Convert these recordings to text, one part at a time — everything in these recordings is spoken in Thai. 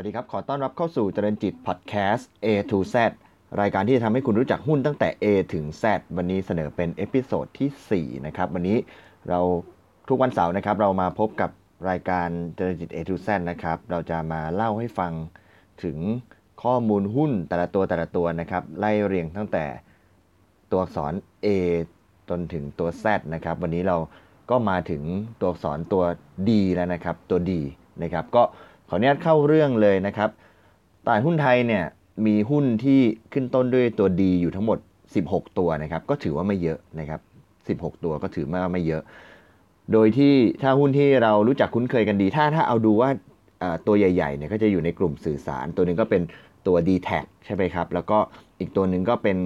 สวัสดีครับ ขอต้อนรับเข้าสู่เจริญจิต podcast A to Z รายการที่จะทำให้คุณรู้จักหุ้นตั้งแต่ A ถึง Z วันนี้เสนอเป็น episode ที่ 4 นะครับ วันนี้เราทุกวันเสาร์นะครับ เรามาพบกับรายการเจริญจิต A to Z นะครับ เราจะมาเล่าให้ฟังถึงข้อมูลหุ้นแต่ละตัวแต่ละตัวนะครับ ไล่เรียงตั้งแต่ตัวอักษร A จนถึงตัว Z นะครับ วันนี้เราก็มาถึงตัวอักษรตัว D แล้วนะครับ ตัว D นะครับ ก็ ขออนุญาตเข้าเรื่องเลยนะครับตลาดหุ้นไทยเนี่ยมีหุ้นที่ขึ้นต้นด้วยตัวดีอยู่ทั้งหมด 16 ตัวนะครับก็ถือว่าไม่เยอะนะครับ16 ตัวก็ถือว่าไม่เยอะ โดยที่ถ้าหุ้นที่เรารู้จักคุ้นเคยกันดี ถ้าถ้าเอาดูว่าตัวใหญ่ๆเนี่ยก็จะอยู่ในกลุ่มสื่อสาร ตัวหนึ่งก็เป็นตัว d t แทใช่ไหมครับ แล้วก็อีกตัวหนึ่งก็เป็น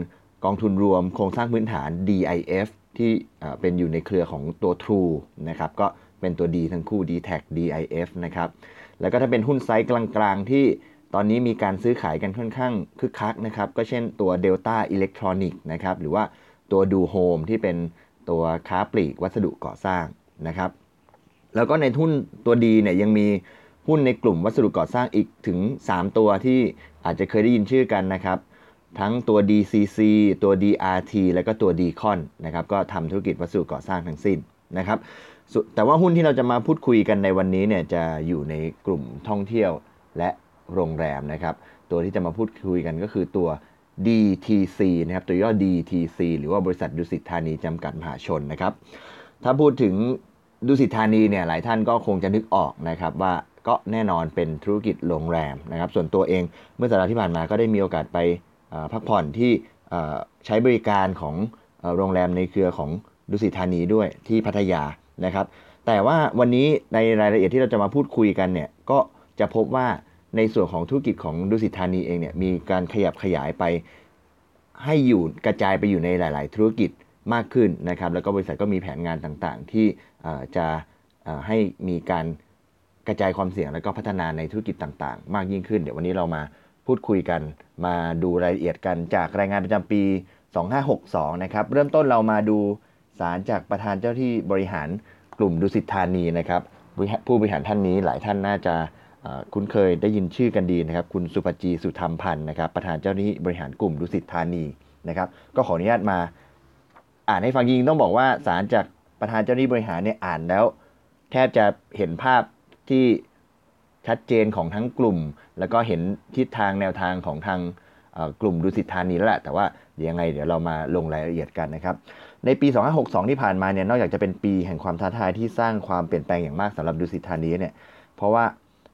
กองทุนรวมโครงสร้างพื้นฐาน DIF ที่เป็นอยู่ในเครือของตัว True นะครับก็เป็นตัวดีทั้งคู่ d t แท DIF นะครับ แล้วก็ถ้าเป็นหุ้นไซส์กลางๆ ที่ตอนนี้มีการซื้อขายกันค่อนข้างคึกคักนะครับ ก็เช่นตัว Delta Electronic นะครับ หรือว่าตัวดูโฮมที่เป็นตัวค้าปลีกวัสดุก่อสร้างนะครับ แล้วก็ในหุ้นตัวดีเนี่ยยังมีหุ้นในกลุ่มวัสดุก่อสร้างอีกถึง 3 ตัวที่อาจจะเคยได้ยินชื่อกันนะครับ ทั้งตัว DCC ตัว DRT แล้วก็ตัว d c o n นะครับ ก็ทำธุรกิจวัสดุก่อสร้างทั้งสิ้นนะครับ แต่ว่าหุ้นที่เราจะมาพูดคุยกันในวันนี้เนี่ยจะอยู่ในกลุ่มท่องเที่ยวและโรงแรมนะครับ ตัวที่จะมาพูดคุยกันก็คือตัว DTC นะครับตัวย่อ DTC หรือว่าบริษัทดุสิตธานีจำกัดมหาชนนะครับ ถ้าพูดถึงดุสิตธานีเนี่ยหลายท่านก็คงจะนึกออกนะครับว่าก็แน่นอนเป็นธุรกิจโรงแรมนะครับ ส่วนตัวเองเมื่อสัปดาห์ที่ผ่านมาก็ได้มีโอกาสไปพักผ่อนที่ใช้บริการของโรงแรมในเครือของดุสิตธานีด้วยที่พัทยา นะครับ แต่ว่าวันนี้ในรายละเอียดที่เราจะมาพูดคุยกันเนี่ยก็จะพบว่าในส่วนของธุรกิจของดุสิตธานีเองเนี่ยมีการขยับขยายไปให้อยู่กระจายไปอยู่ในหลาย ๆ ธุรกิจมากขึ้นนะครับ แล้วก็บริษัทก็มีแผนงานต่างๆ ที่จะให้มีการกระจายความเสี่ยงแล้วก็พัฒนาในธุรกิจต่างๆ มากยิ่งขึ้น เดี๋ยววันนี้เรามาพูดคุยกัน มาดูรายละเอียดกันจากรายงานประจำปี 2562 นะครับ เริ่มต้นเรามาดู สารจากประธานเจ้าที่บริหารกลุ่มดุสิตธานีนะครับผู้บริหารท่านนี้หลายท่านน่าจะคุ้นเคยได้ยินชื่อกันดีนะครับ คุณสุภจีสุธรรมพันธ์นะครับ ประธานเจ้าหน้าที่บริหารกลุ่มดุสิตธานีนะครับ ก็ขออนุญาตมา อ่านให้ฟังจริงต้องบอกว่าสารจากประธานเจ้าหน้าที่บริหารเนี่ยอ่านแล้ว แทบจะเห็นภาพที่ชัดเจนของทั้งกลุ่ม แล้วก็เห็นทิศทางแนวทางของทางกลุ่มดุสิตธานีแล้วแหละแต่ว่ายังไงเดี๋ยวเรามาลงรายละเอียดกันนะครับ ในปี 2562 ที่ผ่านมาเนี่ยนอกจากจะเป็นปีแห่งความท้าทายที่สร้างความเปลี่ยนแปลงอย่างมากสำหรับดุสิตธานีเนี่ยเพราะว่า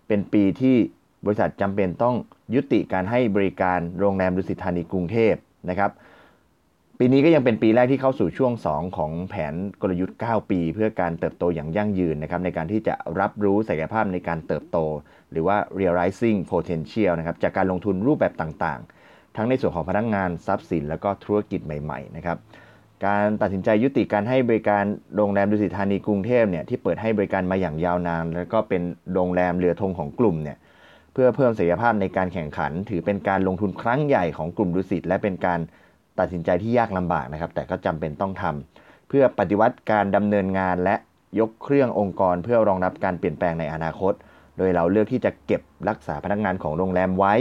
เป็นปีที่บริษัทจำเป็นต้องยุติการให้บริการโรงแรมดุสิตธานีกรุงเทพนะครับปีนี้ก็ยังเป็นปีแรกที่เข้าสู่ช่วง 2 ของแผนกลยุทธ์ 9 ปี เพื่อการเติบโตอย่างยั่งยืนนะครับในการที่จะรับรู้ศักยภาพในการเติบโต หรือว่า realizing potential นะครับจากการลงทุนรูปแบบต่างๆ ทั้งในส่วนของพนักงงานทรัพย์สิน แล้วก็ธุรกิจใหม่ๆนะครับ การตัดสินใจยุติการให้บริการโรงแรมดุสิตธานีกรุงเทพเนี่ยที่เปิดให้บริการมาอย่างยาวนาน แล้วก็เป็นโรงแรมเรือธงของกลุ่มเนี่ยเพื่อเพิ่มศักยภาพในการแข่งขัน ถือเป็นการลงทุนครั้งใหญ่ของกลุ่มดุสิตและเป็นการตัดสินใจที่ยากลำบากนะครับ แต่ก็จำเป็นต้องทำเพื่อปฏิวัติการดำเนินงานและยกเครื่ององค์กร เพื่อรองรับการเปลี่ยนแปลงในอนาคต โดยเราเลือกที่จะเก็บรักษาพนักงานของโรงแรมไว้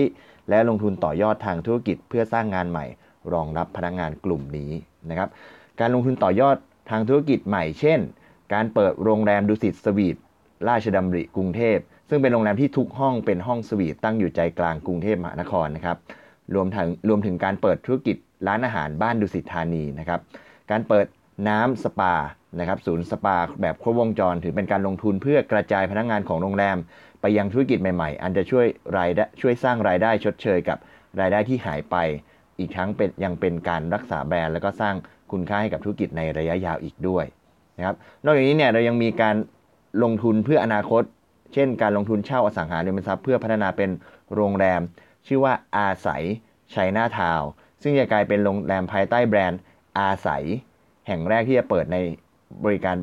และลงทุนต่อยอดทางธุรกิจเพื่อสร้างงานใหม่ รองรับพนักงานกลุ่มนี้ นะครับการลงทุนต่อยอดทางธุรกิจใหม่เช่น การเปิดโรงแรมดุสิตสวีทราชดำริกรุงเทพ ซึ่งเป็นโรงแรมที่ทุกห้องเป็นห้องสวีทตั้งอยู่ใจกลางกรุงเทพมหานครนะครับรวมถึงรวมถึงการเปิดธุรกิจร้านอาหารบ้านดุสิตธานีนะครับการเปิดน้ำสปานะครับศูนย์สปาแบบครบวงจร ถือเป็นการลงทุนเพื่อกระจายพนักงงานของโรงแรม ไปยังธุรกิจใหม่ๆ อันจะช่วยรายได้ช่วยสร้างรายได้ชดเชยกับรายได้ที่หายไป อีกทั้งเป็นยังเป็นการรักษาแบรนด์แล้วก็สร้างคุณค่าให้กับธุรกิจในระยะยาวอีกด้วยนะครับ นอกจากนี้เนี่ยเรายังมีการลงทุนเพื่ออนาคต เช่น การลงทุนเช่าอสังหาริมทรัพย์เพื่อพัฒนาเป็นโรงแรม ชื่อว่าอาศัยชัยนาทาว ซึ่งจะกลายเป็นโรงแรมภายใต้แบรนด์อาศัย แห่งแรกที่จะเปิดในบริการ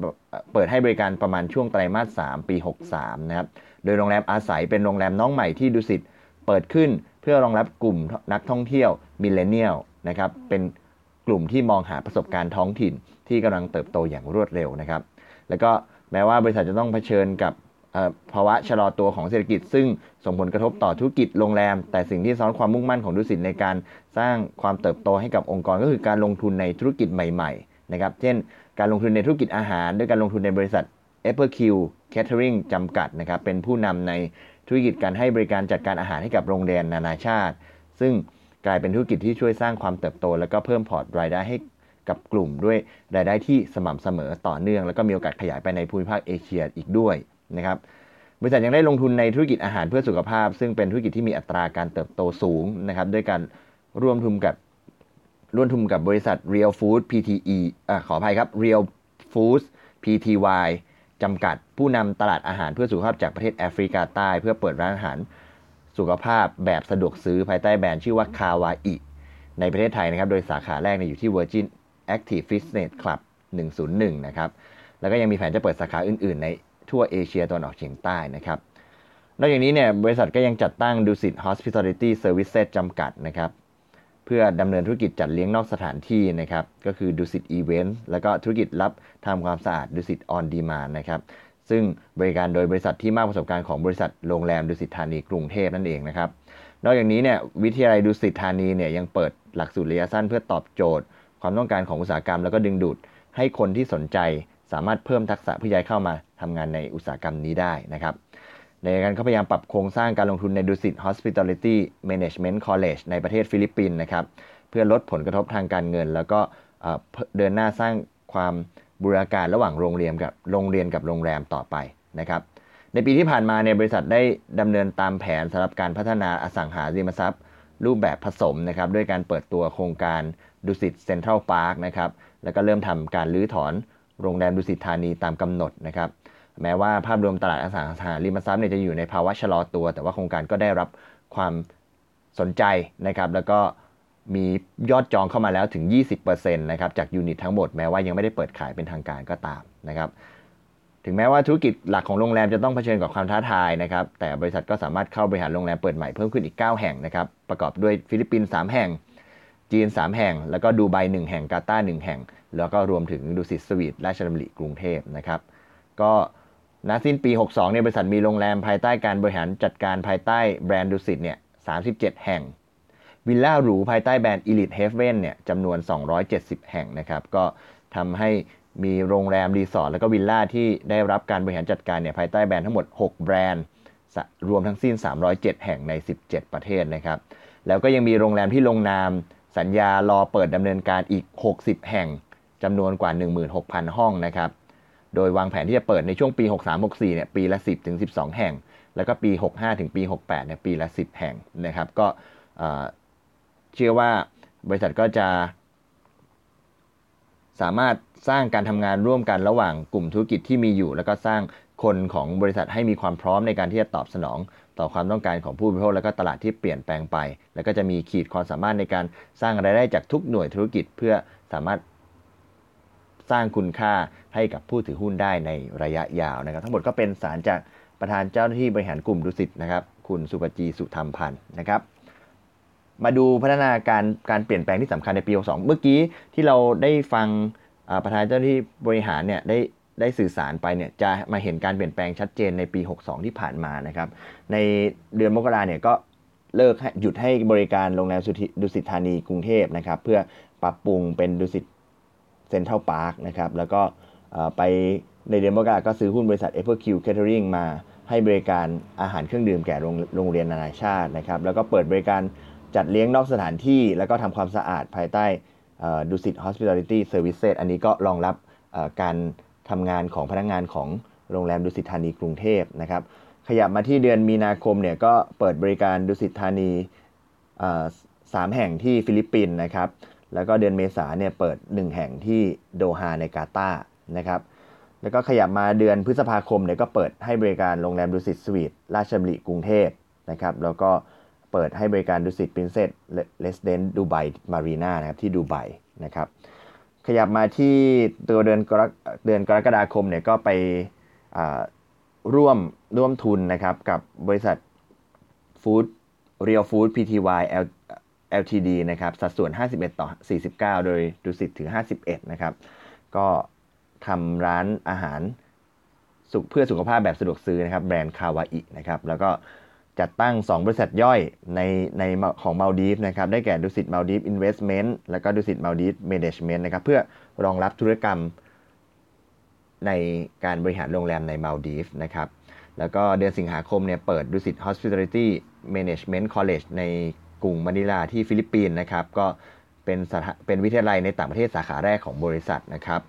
เปิดให้บริการประมาณช่วงไตรมาส 3 ปี 63 นะครับ โดยโรงแรมอาศัยเป็นโรงแรมน้องใหม่ที่ดุสิตเปิดขึ้น เพื่อรองรับกลุ่มนักท่องเที่ยว millennialนะครับเป็นกลุ่มที่มองหาประสบการณ์ท้องถิ่นที่กำลังเติบโตอย่างรวดเร็วนะครับ แล้วก็แม้ว่าบริษัทจะต้องเผชิญกับภาวะชะลอตัวของเศรษฐกิจ ซึ่งส่งผลกระทบต่อธุรกิจโรงแรม แต่สิ่งที่ซ้อนความมุ่งมั่นของดุสิตในการสร้างความเติบโตให้กับองค์กรก็คือการลงทุนในธุรกิจใหม่ๆนะครับเช่น การลงทุนในธุรกิจอาหาร ด้วยการลงทุนในบริษัท e p e r Q Catering จำกัดนะครับเป็นผู้นำใน ธุรกิจการให้บริการจัดการอาหารให้กับโรงแรมนานาชาติ ซึ่งกลายเป็นธุรกิจที่ช่วยสร้างความเติบโต แล้วก็เพิ่มพอร์ตรายได้ให้กับกลุ่มด้วยรายได้ที่สม่ำเสมอต่อเนื่อง แล้วก็มีโอกาสขยายไปในภูมิภาคเอเชียอีกด้วยนะครับบริษัทยังได้ลงทุนในธุรกิจอาหารเพื่อสุขภาพ ซึ่งเป็นธุรกิจที่มีอัตราการเติบโตสูงนะครับด้วยการร่วมทุนกับร่วมทุนกับบริษัท Real Food PTE อ่าขออภัยครับ Real Foods PTY จำกัด ผู้นำตลาดอาหารเพื่อสุขภาพจากประเทศแอฟริกาใต้ เพื่อเปิดร้านอาหารสุขภาพแบบสะดวกซื้อภายใต้แบรนด์ชื่อว่า Kauai ในประเทศไทยนะครับ โดยสาขาแรกอยู่ที่ Virgin Active Fitness Club 101 นะครับ แล้วก็ยังมีแผนจะเปิดสาขาอื่น ๆ ในทั่วเอเชียตะวันออกเฉียงใต้นะครับนอกจากนี้เนี่ยบริษัทก็ยังจัดตั้งดูสิต Hospitality Services จำกัดนะครับ เพื่อดำเนินธุรกิจจัดเลี้ยงนอกสถานที่นะครับ ก็คือดุสิต Events แล้วก็ธุรกิจรับทำความสะอาดดุสิต On Demand นะครับ ซึ่งบริการโดยบริษัทที่มากประสบการณ์ของบริษัทโรงแรมดุสิตธานีกรุงเทพนั่นเองนะครับ นอกจากนี้เนี่ยวิทยาลัยดุสิตธานีเนี่ยยังเปิดหลักสูตรระยะสั้นเพื่อตอบโจทย์ ความต้องการของอุตสาหกรรม แล้วก็ดึงดูดให้คนที่สนใจสามารถเพิ่มทักษะเพื่อย้ายเข้ามาทำงานในอุตสาหกรรมนี้ได้นะครับ ในการเขาพยายามปรับโครงสร้างการลงทุนในดุสิต Hospitality Management College ในประเทศฟิลิปปินส์นะครับ เพื่อลดผลกระทบทางการเงิน แล้วก็เดินหน้าสร้างความบูรณาการระหว่างโรงเรียนกับโรงเรียนกับโรงแรมต่อไปนะครับ ในปีที่ผ่านมาในบริษัทได้ดำเนินตามแผนสำหรับการพัฒนาอสังหาริมทรัพย์ รูปแบบผสมนะครับด้วยการเปิดตัวโครงการดุสิตเซ็นทรัลพาร์คนะครับแล้วก็เริ่มทำการรื้อถอนโรงแรมดุสิตธานีตามกำหนดนะครับ แม้ว่าภาพรวมตลาดอสังหาริมทรัพย์เนี่ยจะอยู่ในภาวะชะลอตัว แต่ว่าโครงการก็ได้รับความสนใจนะครับ แล้วก็มียอดจองเข้ามาแล้วถึง 20%นะครับจาก unit ทั้งหมดแม้ว่ายังไม่ได้เปิดขายเป็นทางการก็ตามนะครับ ถึงแม้ว่าธุรกิจหลักของโรงแรมจะต้องเผชิญกับความท้าทายนะครับ แต่บริษัทก็สามารถเข้าบริหารโรงแรมเปิดใหม่เพิ่มขึ้นอีก 9 แห่งนะครับ ประกอบด้วยฟิลิปปินส์3แห่ง จีน 3 แห่ง แล้วก็ดูไบ1แห่งกาตาร์1แห่ง แล้วก็รวมถึงดุสิต Suites ราชดำริกรุงเทพนะครับ ก็ ณสิ้นปี 62เนี่ยบริษัทมีโรงแรมภายใต้การบริหารจัดการภายใต้แบรนด์ดุสิตเนี่ย37 แห่ง วิลล่าหรูภายใต้แบรนด์ Elite Havens เนี่ยจำนวน 270 แห่งนะครับ ก็ทำให้มีโรงแรมรีสอร์ทแล้วก็วิลล่าที่ได้รับการบริหารจัดการเนี่ยภายใต้แบรนด์ทั้งหมด 6 แบรนด์ รวมทั้งสิ้น 307 แห่งใน 17 ประเทศนะครับ แล้วก็ยังมีโรงแรมที่ลงนาม สัญญารอเปิดดำเนินการอีก 60 แห่งจำนวนกว่า 16,000 ห้องนะครับ โดยวางแผนที่จะเปิดในช่วงปี 63-64 เนี่ยปีละ 10ถึง12 แห่ง แล้วก็ปี 65 ถึงปี 68 เนี่ยปีละ 10 แห่งนะครับ ก็เชื่อว่าบริษัทก็จะ สามารถสร้างการทำงานร่วมกันระหว่างกลุ่มธุรกิจที่มีอยู่ แล้วก็สร้างคนของบริษัทให้มีความพร้อมในการที่จะตอบสนองต่อความต้องการของผู้บริโภคและก็ตลาดที่เปลี่ยนแปลงไป แล้วก็จะมีขีดความสามารถในการสร้างรายได้จากทุกหน่วยธุรกิจเพื่อสามารถ สร้างคุณค่าให้กับผู้ถือหุ้นได้ในระยะยาวนะครับ ทั้งหมดก็เป็นสารจากประธานเจ้าหน้าที่บริหารกลุ่มดุสิตนะครับ คุณสุปจีสุธรรมพันธ์นะครับ มาดูพัฒนาการการเปลี่ยนแปลงที่สำคัญในปี 62 เมื่อกี้ที่เราได้ฟังประธานเจ้าหน้าที่บริหารเนี่ยได้ได้สื่อสารไปเนี่ยจะมาเห็นการเปลี่ยนแปลงชัดเจนในปี 62 ที่ผ่านมานะครับ ในเดือนมกราเนี่ยก็เลิกหยุดให้บริการโรงแรมดุสิตธานีกรุงเทพนะครับ เพื่อปรับปรุงเป็นดุสิต เซ็นทรัลพาร์คนะครับแล้วก็ไปในเดือนมกราก็ซื้อหุ้นบริษัท e v e Q Catering มาให้บริการอาหารเครื่องดื่มแก่โรงเรียนนานาชาตินะครับแล้วก็เปิดบริการจัดเลี้ยงนอกสถานที่ แล้วก็ทำความสะอาดภายใต้ดุสิต Hospitality Services อันนี้ก็รองรับการทำงานของพนักงงานของโรงแรมดุสิตธานีกรุงเทพนะครับขยับมาที่เดือนมีนาคมเนี่ยก็เปิดบริการดุสิตธานีสามแห่งที่ฟิลิปปินส์นะครับ แล้วก็เดือนเมษาเนี่ยเปิด 1 แห่งที่โดฮาในกาตาร์นะครับ แล้วก็ขยับมาเดือนพฤษภาคมเนี่ยก็เปิดให้บริการโรงแรมดุสิต Suites ราชดำริกรุงเทพนะครับ แล้วก็เปิดให้บริการดุสิต Princess Residence Dubai Marina นะครับที่ดูไบนะครับ ขยับมาที่ตัวเดือนกรเดือนกรกฎาคมเนี่ยก็ไปร่วมร่วมทุนนะครับกับบริษัท Food Real Food Pty LTD นะครับสัดส่วน 51 ต่อ 49 โดยดุสิตถือ 51 นะครับ ก็ทำร้านอาหารสุขเพื่อสุขภาพแบบสะดวกซื้อนะครับ แบรนด์ Kauai นะครับ แล้วก็จัดตั้ง 2 บริษัทย่อยในในของมาลดีฟนะครับ ได้แก่ดุสิตมาลดีฟ Investment แล้วก็ดุสิตมาลดีฟ Management นะครับ เพื่อรองรับธุรกรรมในการบริหารโรงแรมในมาลดีฟนะครับ แล้วก็เดือนสิงหาคมเนี่ยเปิดดุสิต Hospitality Management College ใน กรุงมะนิลาที่ฟิลิปปินส์นะครับ ก็เป็นเป็นวิทยาลัยในต่างประเทศสาขาแรกของบริษัทนะครับ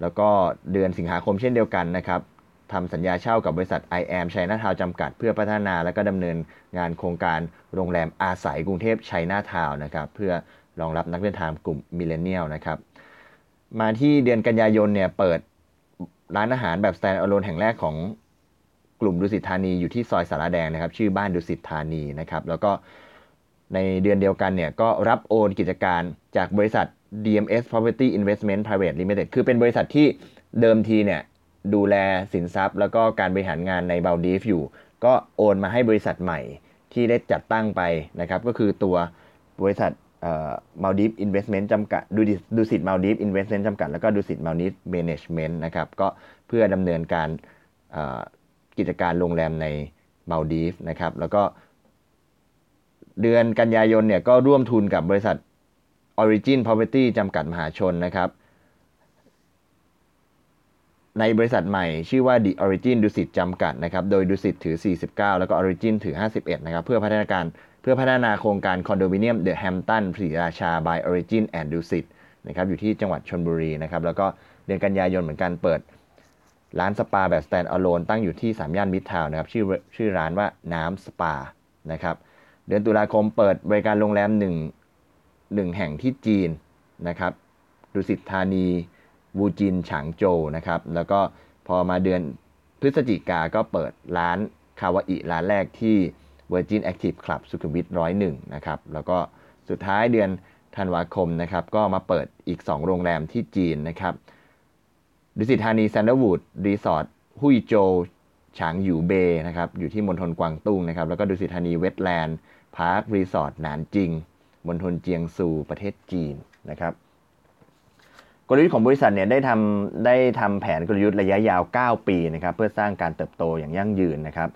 แล้วก็เดือนสิงหาคมเช่นเดียวกันนะครับทำสัญญาเช่ากับบริษัท i am China Town จำกัด เพื่อพัฒนาและก็ดำเนินงานโครงการโรงแรมอาศัยกรุงเทพ China Town นะครับเพื่อรองรับนักเดินทางกลุ่ม millennial นะครับมาที่เดือนกันยายนเนี่ยเปิดร้านอาหารแบบ stand alone แห่งแรกของกลุ่มดุสิตธานีอยู่ที่ซอยศาลาแดงนะครับ ชื่อบ้านดุสิตธานีนะครับ แล้วก็ ในเดือนเดียวกันเนี่ยก็รับโอนกิจการจากบริษัท DMS Property Investment Private Limited คือเป็นบริษัทที่เดิมทีเนี่ยดูแลสินทรัพย์ แล้วก็การบริหารงานในมาลดีฟอยู่ ก็โอนมาให้บริษัทใหม่ที่ได้จัดตั้งไปนะครับ ก็คือตัวบริษัท Maldives Investment จำกัดดูดุสิต Maldives Investment จำกัด แล้วก็ดุสิต Maldives Management นะครับ ก็เพื่อดำเนินการกิจการโรงแรมในมัลดีฟส์นะครับ แล้วก็ เดือนกันยายนเนี่ยก็ร่วมทุนกับบริษัท Origin Property จำกัดมหาชนนะครับ ในบริษัทใหม่ชื่อว่า The Origin ดุสิตจำกัดนะครับโดยดุสิตถือ 49 แล้วก็ Origin ถือ 51 นะครับเพื่อพัฒนาการเพื่อพัฒนาโครงการคอนโดมิเนียม The Hampton ศรีราชา by Origin and ดุสิตนะครับอยู่ที่จังหวัดชนบุรีนะครับแล้วก็เดือนกันยายนเหมือนกันเปิดร้านสปาแบบ stand alone ตั้งอยู่ที่3ย่านมิตรทาวนะครับชื่อชื่อร้านว่าน้ำสปานะครับ เดือนตุลาคมเปิดบริการโรงแรม1หนึ่งแห่งที่จีนนะครับดุสิตธานีวูจินฉางโจนะครับ แล้วก็พอมาเดือนพฤศจิกาก็เปิดร้าน Kauai ร้านแรกที่ Virgin Active Club สุขุมวิทร้อยหนึ่งนะครับ แล้วก็สุดท้ายเดือนธันวาคมนะครับก็มาเปิดอีก 2 โรงแรมที่จีนนะครับดุสิตธานี Sandalwood Resort Huizhou Shuangyue Bay นะครับอยู่ที่มณฑลกวางตุ้งนะครับแล้วก็ดุสิตธานี Wetland Park Resort หนานจิงมณฑลเจียงซูประเทศจีนนะครับ กลยุทธ์ของบริษัทเนี่ยได้ทำได้ทำแผนกลยุทธ์ระยะยาว 9 ปีนะครับเพื่อสร้างการเติบโตอย่างยั่งยืนนะครับ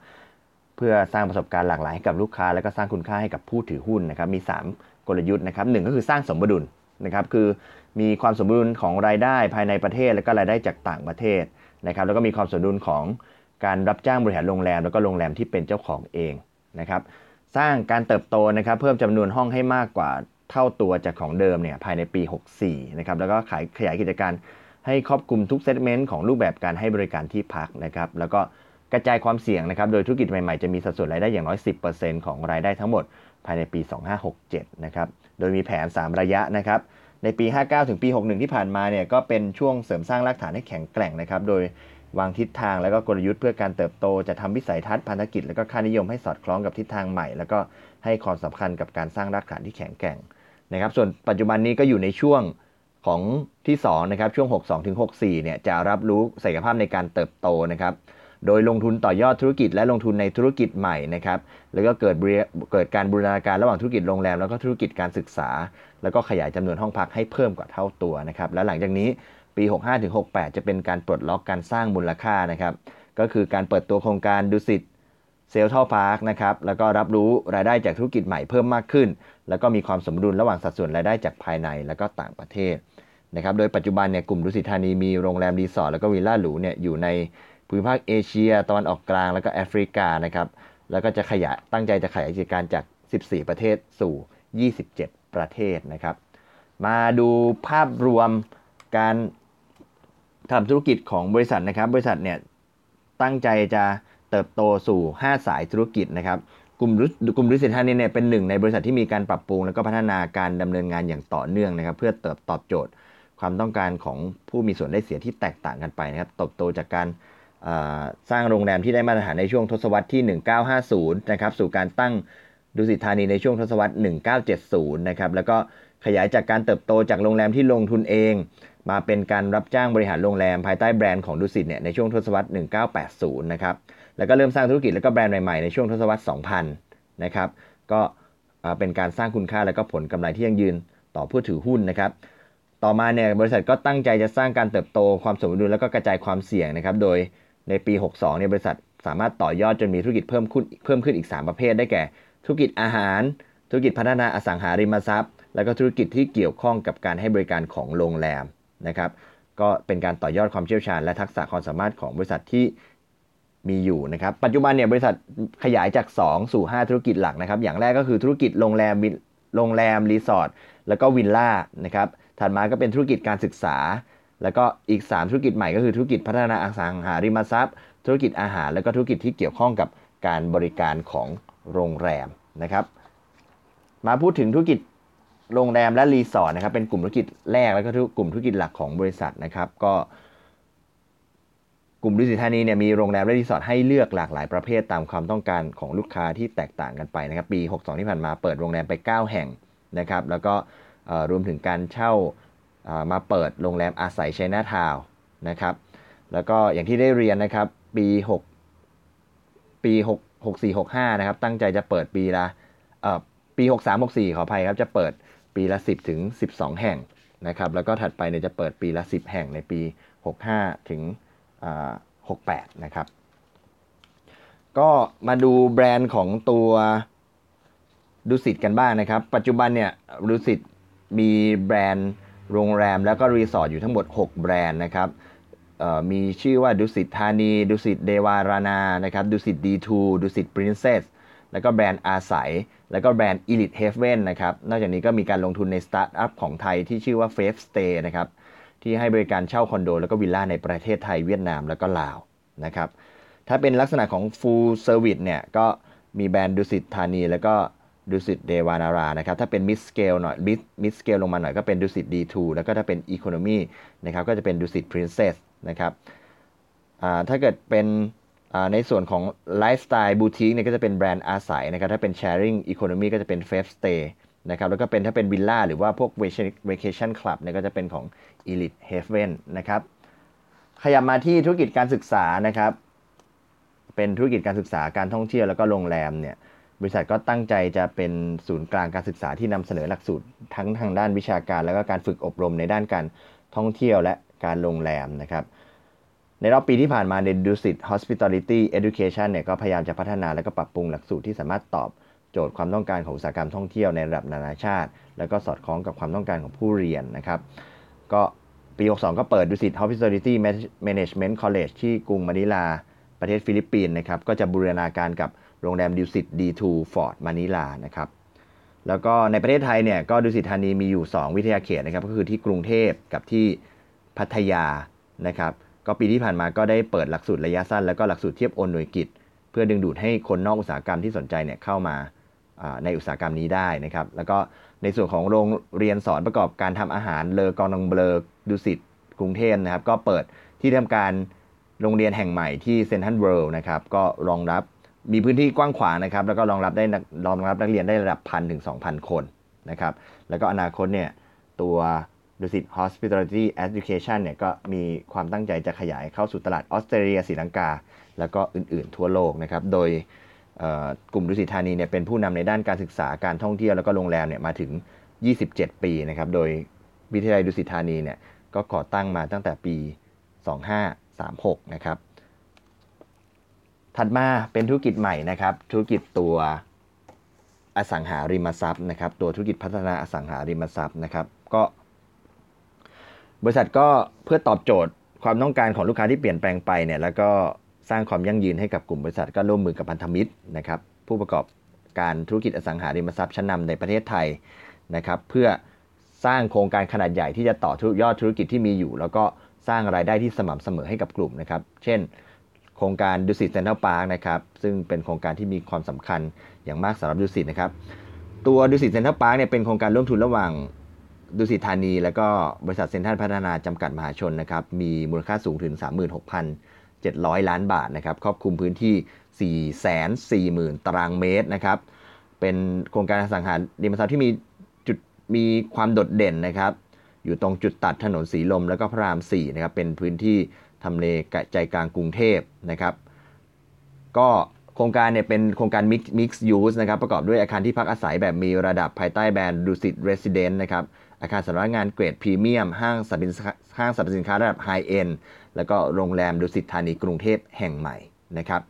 เพื่อสร้างประสบการณ์หลากหลายให้กับลูกค้า และก็สร้างคุณค่าให้กับผู้ถือหุ้นนะครับมี 3 กลยุทธ์นะครับหก็คือสร้างสมดุลนะครับคือมีความสมดุลของรายได้ภายในประเทศ และก็รายได้จากต่างประเทศนะครับแล้วก็มีความสมดุลของการรับจ้างบริหารโรงแรม แล้วก็โรงแรมที่เป็นเจ้าของเองนะครับ สร้างการเติบโตนะครับเพิ่มจำนวนห้องให้มากกว่าเท่าตัวจากของเดิมเนี่ยภายในปี 64 นะครับแล้วก็ขายขยายกิจการให้ครอบคลุมทุกเซกเมนต์ของรูปแบบการให้บริการที่พักนะครับแล้วก็กระจายความเสี่ยงนะครับโดยธุรกิจใหม่ๆ จะมีสัดส่วนรายได้อย่างน้อย 10%ของรายได้ทั้งหมดภายในปี 2567 นะครับโดยมีแผน 3 ระยะนะครับในปี 59 ถึงปี 61 ที่ผ่านมาเนี่ยก็เป็นช่วงเสริมสร้างรากฐานให้แข็งแกร่งนะครับโดย วางทิศทางแล้วก็กลยุทธ์เพื่อการเติบโตจะทำวิสัยทัศน์พันธกิจและก็ค่านิยมให้สอดคล้องกับทิศทางใหม่ แล้วก็ให้ความสำคัญกับการสร้างรากฐานที่แข็งแกร่งนะครับ ส่วนปัจจุบันนี้ก็อยู่ในช่วงของที่2นะครับช่วง 62ถึง64เนี่ยจะรับรู้ศักยภาพในการเติบโตนะครับโดยลงทุนต่อยอดธุรกิจและลงทุนในธุรกิจใหม่นะครับแล้วก็เกิดเกิดการบูรณาการระหว่างธุรกิจโรงแรมแล้วก็ธุรกิจการศึกษา แล้วก็ขยายจำนวนห้องพักให้เพิ่มกว่าเท่าตัวนะครับและหลังจากนี้ ปี 65-68 จะเป็นการปลดล็อกการสร้างมูลค่านะครับ ก็คือการเปิดตัวโครงการดุสิต Central Park นะครับ แล้วก็รับรู้รายได้จากธุรกิจใหม่เพิ่มมากขึ้น แล้วก็มีความสมดุลระหว่างสัดส่วนรายได้จากภายในและก็ต่างประเทศนะครับ โดยปัจจุบันเนี่ยกลุ่มดุสิตธานีมีโรงแรมรีสอร์ทแล้วก็วิลล่าหรูเนี่ยอยู่ในภูมิภาคเอเชียตะวันออกกลางแล้วก็แอฟริกานะครับ แล้วก็จะขยายตั้งใจจะขยายกิจการจาก 14 ประเทศสู่ 27 ประเทศนะครับ มาดูภาพรวมการ ทำธุรกิจของบริษัทนะครับ บริษัทเนี่ยตั้งใจจะเติบโตสู่ 5 สายธุรกิจนะครับกลุ่มกลุ่มริสิทธานีเนี่ยเป็นหนึ่งในบริษัทที่มีการปรับปรุง แล้วก็พัฒนาการดำเนินงานอย่างต่อเนื่องนะครับ เพื่อเติบตอบโจทย์ความต้องการของผู้มีส่วนได้เสียที่แตกต่างกันไปนะครับเติบโตจากการสร้างโรงแรมที่ได้มาตรฐานในช่วงทศวรรษที่ 1950 นะครับ สู่การตั้งดุสิตธานีในช่วงทศวรรษ 1970 นะครับ แล้วก็ขยายจากการเติบโตจากโรงแรมที่ลงทุนเอง มาเป็นการรับจ้างบริหารโรงแรมภายใต้แบรนด์ของดุสิตเนี่ยในช่วงทศวรรษ 1980 นะครับ แล้วก็เริ่มสร้างธุรกิจแล้วก็แบรนด์ใหม่ๆในช่วงทศวรรษ 2000 นะครับ ก็เป็นการสร้างคุณค่าและก็ผลกำไรที่ยั่งยืนต่อผู้ถือหุ้นนะครับ ต่อมาเนี่ยบริษัทก็ตั้งใจจะสร้างการเติบโตความสมดุลแล้วก็กระจายความเสี่ยงนะครับ โดยในปี 62 เนี่ยบริษัทสามารถต่อยอดจนมีธุรกิจเพิ่มขึ้นเพิ่มขึ้นอีก 3 ประเภท ได้แก่ธุรกิจอาหาร ธุรกิจพัฒนาอสังหาริมทรัพย์ แล้วก็ธุรกิจที่เกี่ยวข้องกับการให้บริการของโรงแรม นะครับก็เป็นการต่อยอดความเชี่ยวชาญและทักษะความสามารถของบริษัทที่มีอยู่นะครับปัจจุบันเนี่ยบริษัทขยายจาก 2 สู่ 5 ธุรกิจหลักนะครับอย่างแรกก็คือธุรกิจโรงแรมโรงแรมรีสอร์ทแล้วก็วิลล่านะครับถัดมาก็เป็นธุรกิจการศึกษา แล้วก็อีก 3 ธุรกิจใหม่ก็คือธุรกิจพัฒนาอสังหาริมทรัพย์ ธุรกิจอาหาร แล้วก็ธุรกิจที่เกี่ยวข้องกับการบริการของโรงแรมนะครับมาพูดถึงธุรกิจ โรงแรมและรีสอร์ทนะครับเป็นกลุ่มธุรกิจแรกแล้วก็กลุ่มธุรกิจหลักของบริษัทนะครับก็กลุ่มดุสิตธานีเนี่ยมีโรงแรมและรีสอร์ทให้เลือกหลากหลายประเภทตามความต้องการของลูกค้าที่แตกต่างกันไปนะครับปี 62 ที่ผ่านมาเปิดโรงแรมไป 9 แห่งนะครับแล้วก็รวมถึงการเช่ามาเปิดโรงแรมอาศัยชัยนาทาวนะครับแล้วก็อย่างที่ได้เรียนนะครับปี 6 ปี 6 64 65 นะครับตั้งใจจะเปิดปีละปี 63 64 ขออภัยครับจะเปิด ปีละ 10 ถึง 12 แห่งนะครับแล้วก็ถัดไปเนี่ยจะเปิดปีละ 10 แห่งในปี 65 ถึง 68 นะครับ ก็มาดูแบรนด์ของตัวดุสิตกันบ้างนะครับ ปัจจุบันเนี่ยดุสิตมีแบรนด์โรงแรม แล้วก็รีสอร์ทอยู่ทั้งหมด 6 แบรนด์นะครับมีชื่อว่าดุสิตธานีดุสิตเดวารานานะครับดุสิต D2 ดุสิต Princess แล้วก็แบรนด์อาศัย แล้วก็แบรนด์ Elite Havens นะครับ นอกจากนี้ก็มีการลงทุนในสตาร์ทอัพของไทยที่ชื่อว่า f a v e Stay นะครับ ที่ให้บริการเช่าคอนโด แล้วก็วิลล่าในประเทศไทยเวียดนามแล้วก็ลาวนะครับ ถ้าเป็นลักษณะของ full service เนี่ย ก็มีแบรนด์ดุสิตธานี แล้วก็ดุสิตเดวานารานะครับ ถ้าเป็น mid scale หน่อย mid mid scale ลงมาหน่อยก็เป็นดุสิต D2 แล้วก็ถ้าเป็น economy นะครับ ก็จะเป็นดุสิต princess นะครับถ้าเกิดเป็น ในส่วนของไลฟ์สไตล์บูติกเนี่ยก็จะเป็นแบรนด์อาศัยนะครับถ้าเป็น sharing economy ก็จะเป็น f a v e stay นะครับแล้วก็เป็นถ้าเป็นวิลล่าหรือว่าพวก vacation club เนี่ยก็จะเป็นของ elite haven นะครับขยับมาที่ธุรกิจการศึกษานะครับ เป็นธุรกิจการศึกษาการท่องเที่ยวแล้วก็โรงแรมเนี่ยบริษัทก็ตั้งใจจะเป็นศูนย์กลางการศึกษาที่นำเสนอหลักสูตรทั้งทางด้านวิชาการ แล้วก็การฝึกอบรมในด้านการท่องเที่ยวและการโรงแรมนะครับ ในรอบปีที่ผ่านมาในดุสิต Hospitality Education เนี่ยก็พยายามจะพัฒนาและก็ปรับปรุงหลักสูตรที่สามารถตอบโจทย์ความต้องการของอุตสาหกรรมท่องเที่ยวในระดับนานาชาติ แล้วก็สอดคล้องกับความต้องการของผู้เรียนนะครับ ก็ปี 62 ก็เปิดดุสิต Hospitality Management College ที่กรุงมะนิลาประเทศฟิลิปปินส์นะครับ ก็จะบูรณาการกับโรงแรมดุสิต D2 Fort มะนิลานะครับ แล้วก็ในประเทศไทยเนี่ยก็ดุสิตธานีมีอยู่ 2 วิทยาเขตนะครับ ก็คือที่กรุงเทพกับที่พัทยานะครับ ก็ปีที่ผ่านมาก็ได้เปิดหลักสูตรระยะสั้น แล้วก็หลักสูตรเทียบโอนหน่วยกิต เพื่อดึงดูดให้คนนอกอุตสาหกรรมที่สนใจเนี่ยเข้ามาในอุตสาหกรรมนี้ได้นะครับ แล้วก็ในส่วนของโรงเรียนสอนประกอบการทำอาหารเลอกองนงเบลอดุสิตกรุงเทพนะครับ ก็เปิดที่ทำการโรงเรียนแห่งใหม่ที่เซนทันเวิลด์นะครับ ก็รองรับมีพื้นที่กว้างขวางนะครับ แล้วก็รองรับได้รองรับนักเรียนได้ระดับพันถึง2,000คนนะครับ แล้วก็อนาคตเนี่ยตัว ดุสิต Hospitality Education เนี่ยก็มีความตั้งใจจะขยายเข้าสู่ตลาดออสเตรเลียศรีลังกา แล้วก็อื่นๆทั่วโลกนะครับ โดยกลุ่มดุสิตธานีเนี่ยเป็นผู้นำในด้านการศึกษาการท่องเที่ยวแล้วก็โรงแรมเนี่ยมาถึง 27 ปีนะครับ โดยวิทยาลัยดุสิตธานีเนี่ยก็ก่อตั้งมาตั้งแต่ปี 2536 นะครับ ถัดมาเป็นธุรกิจใหม่นะครับ ธุรกิจตัวอสังหาริมทรัพย์นะครับ ตัวธุรกิจพัฒนาอสังหาริมทรัพย์นะครับ ก็ บริษัทก็เพื่อตอบโจทย์ความต้องการของลูกค้าที่เปลี่ยนแปลงไปเนี่ยแล้วก็สร้างความยั่งยืนให้กับกลุ่มบริษัทก็ร่วมมือกับพันธมิตรนะครับผู้ประกอบการธุรกิจอสังหาริมทรัพย์ชั้นนำในประเทศไทยนะครับเพื่อสร้างโครงการขนาดใหญ่ที่จะต่อยอดธุรกิจที่มีอยู่ แล้วก็สร้างรายได้ที่สม่ำเสมอให้กับกลุ่มนะครับ เช่น โครงการดุสิตเซ็นทรัลพาร์คนะครับซึ่งเป็นโครงการที่มีความสำคัญอย่างมากสำหรับดุสิตนะครับตัวดุสิตเซ็นทรัลพาร์คเนี่ยเป็นโครงการร่วมทุนระหว่าง ดุสิตธานีแล้วก็บริษัทเซ็นทรัลพัฒนาจำกัดมหาชนนะครับมีมูลค่าสูงถึง 36,700 ล้านบาทนะครับครอบคลุมพื้นที่ 440,000 ตารางเมตรนะครับเป็นโครงการอสังหาริมทรัพย์ที่มีจุดมีความโดดเด่นนะครับ อยู่ตรงจุดตัดถนนสีลม แล้วก็พระราม4นะครับเป็นพื้นที่ทำเลใจกลางกรุงเทพนะครับ ก็โครงการเนี่ยเป็นโครงการ Mixed Mixed Use นะครับประกอบด้วยอาคารที่พักอาศัยแบบมีระดับภายใต้แบรนด์ดุสิต Residence นะครับ อาคารสำนักงานเกรดพรีเมียม ห้างสรรพสินค้าห้างสรรพสินค้าระดับ high-end แล้วก็โรงแรมดุสิตธานีกรุงเทพแห่งใหม่นะครับ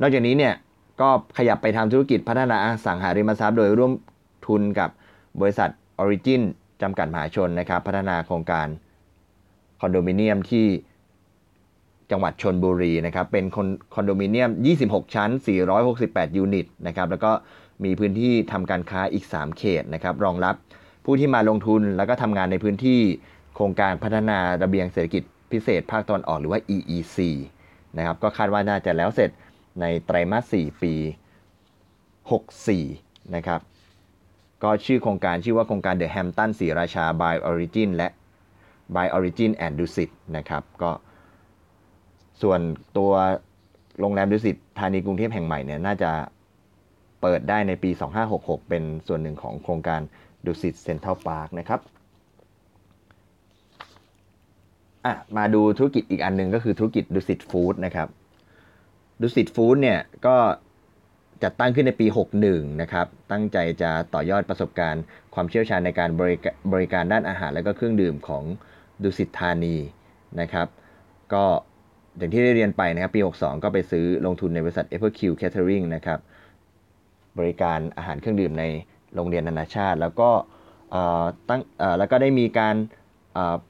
นอกจากนี้เนี่ยก็ขยับไปทำธุรกิจพัฒนาอสังหาริมทรัพย์โดยร่วมทุนกับบริษัท Origin จำกัดมหาชนนะครับพัฒนาโครงการคอนโดมิเนียมที่จังหวัดชนบุรีนะครับเป็นคอนโดมิเนียม 26 ชั้น 468 ยูนิตนะครับแล้วก็มีพื้นที่ทำการค้าอีก 3 เขตนะครับรองรับ ผู้ที่มาลงทุนแล้วก็ทำงานในพื้นที่โครงการพัฒนาระเบียงเศรษฐกิจพิเศษภาคตะวันออกหรือว่า EEC นะครับก็คาดว่าน่าจะแล้วเสร็จในไตรมาส 4 ปี 64 นะครับก็ชื่อโครงการชื่อว่าโครงการ The Hampton สีราชา by Origin และ by Origin and Dusit นะครับก็ส่วนตัวโรงแรมดุสิตธานีกรุงเทพแห่งใหม่เนี่ยน่าจะเปิดได้ในปี 2566 เป็นส่วนหนึ่งของโครงการ ดุสิตเซ็นทรัลพาร์คนะครับอะมาดูธุรกิจอีกอันหนึ่งก็คือธุรกิจดุสิตฟู้ดนะครับดุสิตฟู้ดเนี่ยก็จัดตั้งขึ้นในปี 61 นะครับ ตั้งใจจะต่อยอดประสบการณ์ความเชี่ยวชาญในการบริบริการด้านอาหาร และก็เครื่องดื่มของดุสิตธานีนะครับ ก็อย่างที่ได้เรียนไปนะครับ ปี 62 ก็ไปซื้อลงทุนในบริษัท Apple Q Catering นะครับ บริการอาหารเครื่องดื่มใน โรงเรียนนานาชาติ แล้วก็ตั้งแล้วก็ได้มีการ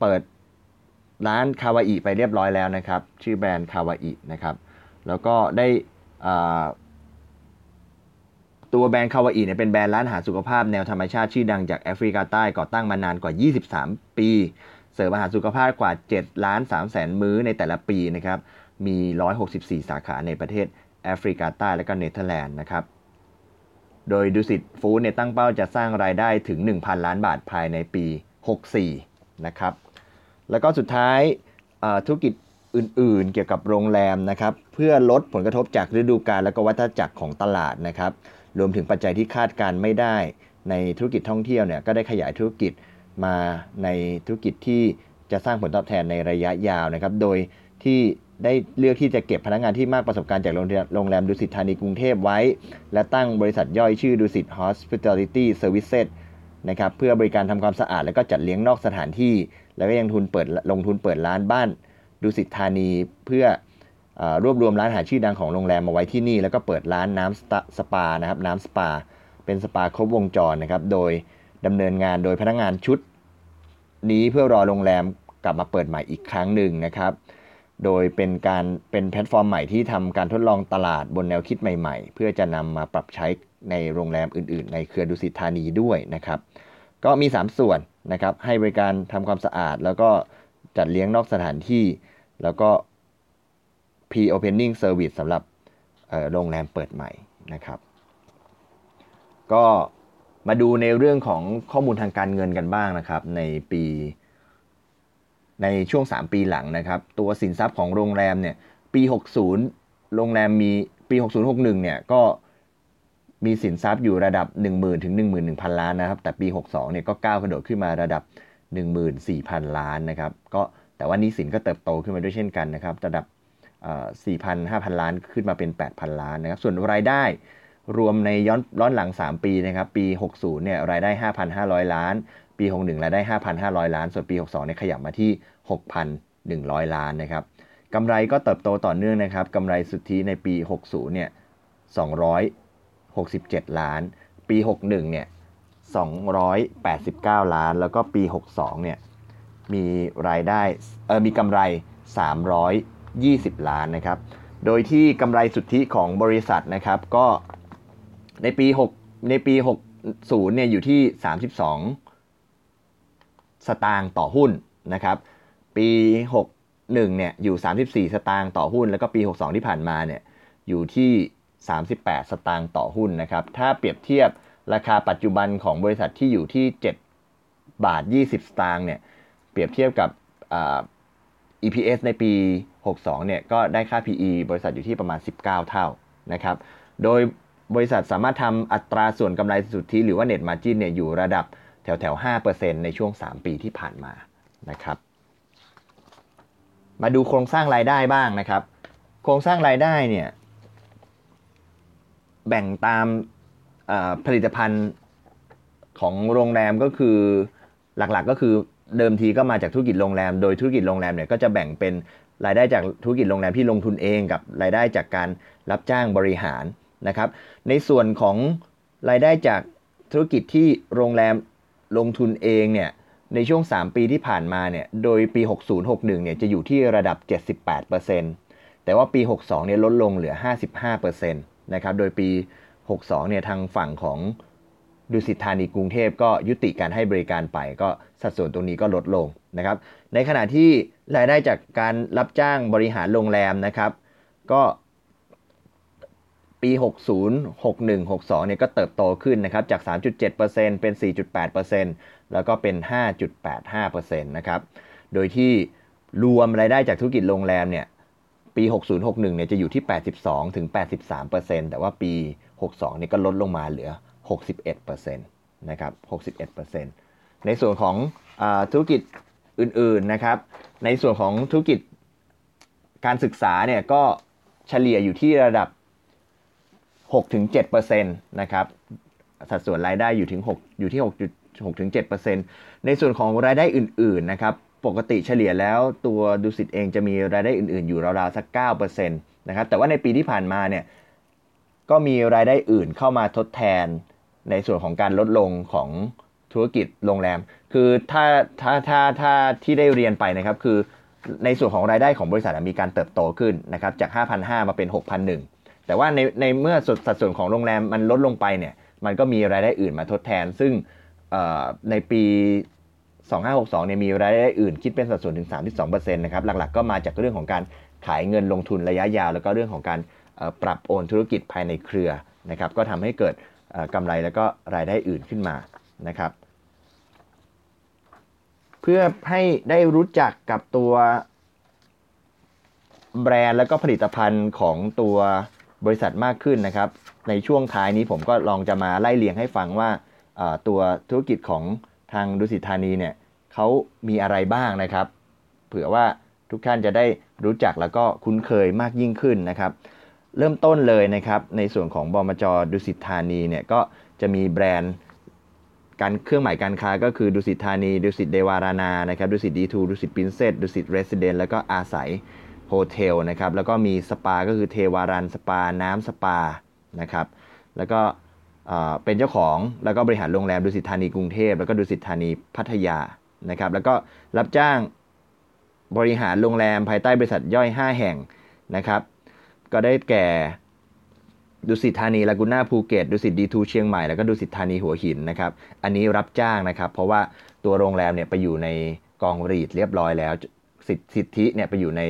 เปิดร้านคาวาอิไปเรียบร้อยแล้วนะครับ ชื่อแบรนด์คาวาอินะครับ แล้วก็ได้ตัวแบรนด์ Kauai เนี่ยเป็นแบรนด์ร้านอาหารสุขภาพแนวธรรมชาติชื่อดังจากแอฟริกาใต้ก่อตั้งมานานกว่า 23 ปี เสิร์ฟอาหารสุขภาพกว่า7ล้าน3แสนมื้อในแต่ละปีนะครับ มี 164 สาขาในประเทศแอฟริกาใต้และก็เนเธอร์แลนด์นะครับ โดยดุสิต Foods เนี่ยตั้งเป้าจะสร้างรายได้ถึง 1,000 ล้านบาทภายในปี 64 นะครับ แล้วก็สุดท้ายธุรกิจอื่นๆ เกี่ยวกับโรงแรมนะครับ เพื่อลดผลกระทบจากฤดูกาลและก็วัฏจักรของตลาดนะครับ รวมถึงปัจจัยที่คาดการไม่ได้ในธุรกิจท่องเที่ยวเนี่ยก็ได้ขยายธุรกิจมาในธุรกิจที่จะสร้างผลตอบแทนในระยะยาวนะครับ โดยที่ ได้เลือกที่จะเก็บพนักงานที่มากประสบการณ์จากโรงแรมดุสิตธานีกรุงเทพไว้ และตั้งบริษัทย่อยชื่อดุสิต Hospitality Services นะครับเพื่อบริการทำความสะอาด และก็จัดเลี้ยงนอกสถานที่ แล้วก็ยังทุนเปิดลงทุนเปิดร้านบ้านดุสิตธานีเพื่อรวบรวมร้านอาหารชื่อดังของโรงแรมมาไว้ที่นี่ แล้วก็เปิดร้านน้ำสปานะครับน้ำสปา เป็นสปาครบวงจรนะครับโดยดำเนินงานโดยพนักงานชุด นี้เพื่อรอโรงแรมกลับมาเปิดใหม่อีกครั้งหนึ่งนะครับ โดยเป็นการเป็นแพลตฟอร์มใหม่ที่ทำการทดลองตลาดบนแนวคิดใหม่ๆ เพื่อจะนำมาปรับใช้ในโรงแรมอื่นๆ ในเครือดุสิตธานีด้วยนะครับ ก็มี 3 ส่วนนะครับ ให้บริการทำความสะอาด แล้วก็จัดเลี้ยงนอกสถานที่ แล้วก็ Pre-Opening Service สำหรับโรงแรมเปิดใหม่นะครับ ก็มาดูในเรื่องของข้อมูลทางการเงินกันบ้างนะครับ ในปี ในช่วง 3 ปีหลังนะครับ ตัวสินทรัพย์ของโรงแรมเนี่ยปี 60 โรงแรมมีปี 6061 เนี่ยก็มีสินทรัพย์อยู่ระดับ 10,000 ถึง 11,000 ล้านนะครับ แต่ปี 62 เนี่ยก็ก้าวกระโดดขึ้นมาระดับ 14,000 ล้านนะครับ ก็แต่ว่านี้สินก็เติบโตขึ้นมาด้วยเช่นกันนะครับ ระดับ 4,000 5,000 ล้านขึ้นมาเป็น 8,000 ล้านนะครับ ส่วนรายได้รวมในย้อนย้อนหลัง 3 ปีนะครับ ปี 60 เนี่ยรายได้ 5,500 ล้าน ปี 61 รายได้ 5,500 ล้าน ส่วนปี 62เนี่ยขยับมาที่ 6,100 ล้านนะครับกำไรก็เติบโตต่อเนื่องนะครับกำไรสุทธิในปี 60 เนี่ย 267 ล้าน ปี 61 เนี่ย 289 ล้าน แล้วก็ปี 62 เนี่ย มีรายได้ เออมีกำไร 320 ล้านนะครับ โดยที่กำไรสุทธิของบริษัทนะครับ ก็ในปี 6 ในปี 60 เนี่ย อยู่ที่ 32 สตางค์ต่อหุ้นนะครับ ปี 61 เนี่ยอยู่ 34 สตางค์ต่อหุ้น แล้วก็ปี 62 ที่ผ่านมาเนี่ยอยู่ที่ 38 สตางค์ต่อหุ้นนะครับ ถ้าเปรียบเทียบราคาปัจจุบันของบริษัทที่อยู่ที่ 7 บาท 20 สตางค์เนี่ยเปรียบเทียบกับ EPS ในปี 62 เนี่ยก็ได้ค่า PE บริษัทอยู่ที่ประมาณ 19 เท่านะครับ โดยบริษัทสามารถทำอัตราส่วนกำไรสุทธิหรือว่า Net Margin เนี่ยอยู่ระดับ วแถว5%ในช่วง 3 ปีที่ผ่านมานะครับ มาดูโครงสร้างรายได้บ้างนะครับ โครงสร้างรายได้เนี่ยแบ่งตามผลิตภัณฑ์ของโรงแรมก็คือหลักๆก็คือเดิมทีก็มาจากธุรกิจโรงแรม โดยธุรกิจโรงแรมเนี่ยก็จะแบ่งเป็นรายได้จากธุรกิจโรงแรมที่ลงทุนเองกับรายได้จากการรับจ้างบริหารนะครับ ในส่วนของรายได้จากธุรกิจที่โรงแรม ลงทุนเองเนี่ยในช่วง 3 ปีที่ผ่านมาเนี่ยโดยปี 6061เนี่ยจะอยู่ที่ระดับ 78%แต่ว่าปี 62เนี่ยลดลงเหลือ 55%นะครับโดยปี 62เนี่ยทางฝั่งของดุสิตธานีกรุงเทพก็ยุติการให้บริการไป ก็สัดส่วนตรงนี้ก็ลดลงนะครับในขณะที่รายได้จากการรับจ้างบริหารโรงแรมนะครับก็ ปี 60 61 62 เนี่ยก็เติบโตขึ้นนะครับ จาก 3.7%เป็น 4.8%แล้วก็เป็น 5.85%นะครับ โดยที่รวมรายได้จากธุรกิจโรงแรมเนี่ย ปี 6061 เนี่ยจะอยู่ที่ 82 ถึง 83%แต่ว่าปี 62 เนี่ยก็ลดลงมาเหลือ 61%นะครับ 61%ในส่วนของอธุรกิจอื่น ๆ นะครับ ในส่วนของธุรกิจการศึกษาเนี่ยก็เฉลี่ยอยู่ที่ระดับ 6-7%นะครับสัดส่วนรายได้อยู่ถึง 6 อยู่ที่ 6.6-7%ในส่วนของรายได้อื่น ๆ นะครับ ปกติเฉลี่ยแล้วตัวดูสิตเองจะมีรายได้อื่น ๆ อยู่ราวๆสัก9%นะครับ แต่ว่าในปีที่ผ่านมาเนี่ย ก็มีรายได้อื่นเข้ามาทดแทนในส่วนของการลดลงของธุรกิจโรงแรม คือถ้าถ้าถ้าถ้าที่ได้เรียนไปนะครับ คือในส่วนของรายได้ของบริษัทมีการเติบโตขึ้นนะครับ จาก 5,500 มาเป็น6,100 แต่ว่าในในเมื่อสัดส่วนของโรงแรมมันลดลงไปเนี่ยมันก็มีรายได้อื่นมาทดแทน ซึ่งในปี 2562เนี่ยมีรายได้อื่นคิดเป็นสัดส่วนถึง 32%นะครับหลักๆ ก็มาจากเรื่องของการขายเงินลงทุนระยะยาว แล้วก็เรื่องของการปรับโอนธุรกิจภายในเครือนะครับก็ทำให้เกิดกำไรแล้วก็รายได้อื่นขึ้นมานะครับเพื่อให้ได้รู้จักกับตัวแบรนด์แล้วก็ผลิตภัณฑ์ของตัว บริษัทมากขึ้นนะครับ ในช่วงท้ายนี้ผมก็ลองจะมาไล่เลียงให้ฟังว่าตัวธุรกิจของทางดุสิตธานีเนี่ยเขามีอะไรบ้างนะครับ เผื่อว่าทุกท่านจะได้รู้จักแล้วก็คุ้นเคยมากยิ่งขึ้นนะครับ เริ่มต้นเลยนะครับในส่วนของบมจดุสิตธานีเนี่ยก็จะมีแบรนด์การเครื่องหมายการค้าก็คือดุสิตธานี ดุสิตเดวารานานะครับดุสิต D2 ดุสิต Princess ดุสิต Residence แล้วก็อาศัย Hotel นะครับแล้วก็มีสปาก็คือเทวารัณย์สปานำม์สปานะครับแล้วก็เป็นเจ้าของแล้วก็บริหารโรงแรมดุสิตธานีกรุงเทพแล้วก็ดุสิตธานีพัทยานะครับแล้วก็รับจ้างบริหารโรงแรมภายใต้บริษัทย่อย 5 แห่งนะครับก็ได้แก่ดุสิตธานีลากูน่าภูเก็ตดุสิต D2 เชียงใหม่แล้วก็ดุสิตธานีหัวหินนะครับอันนี้รับจ้างนะครับเพราะว่าตัวโรงแรมเนี่ยไปอยู่ในกอง REIT เรียบร้อยแล้วสิทธิเนี่ยไปอยู่ใน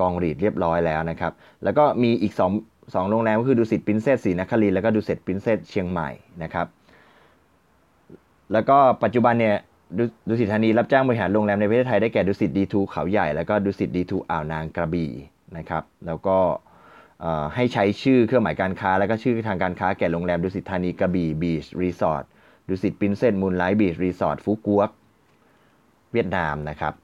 กอง REIT เรียบร้อยแล้วนะครับ แล้วก็มีอีก2 2โรงแรมก็คือดุสิต Princess ศรีนครินทร์แล้วก็ดุสิต Princess เชียงใหม่นะครับ แล้วก็ปัจจุบันเนี่ยดุสิตธานีรับจ้างบริหารโรงแรมในประเทศไทยได้แก่ดุสิต D2 เขาใหญ่ แล้วก็ดุสิต D2 อ่าวนางกระบี่นะครับ แล้วก็ให้ใช้ชื่อเครื่องหมายการค้า แล้วก็ชื่อทางการค้าแก่โรงแรมดุสิตธานีกระบี่ Beach Resort ดุสิต Princess Moonlight Beach Resort ฟูก๊วกเวียดนามนะครับ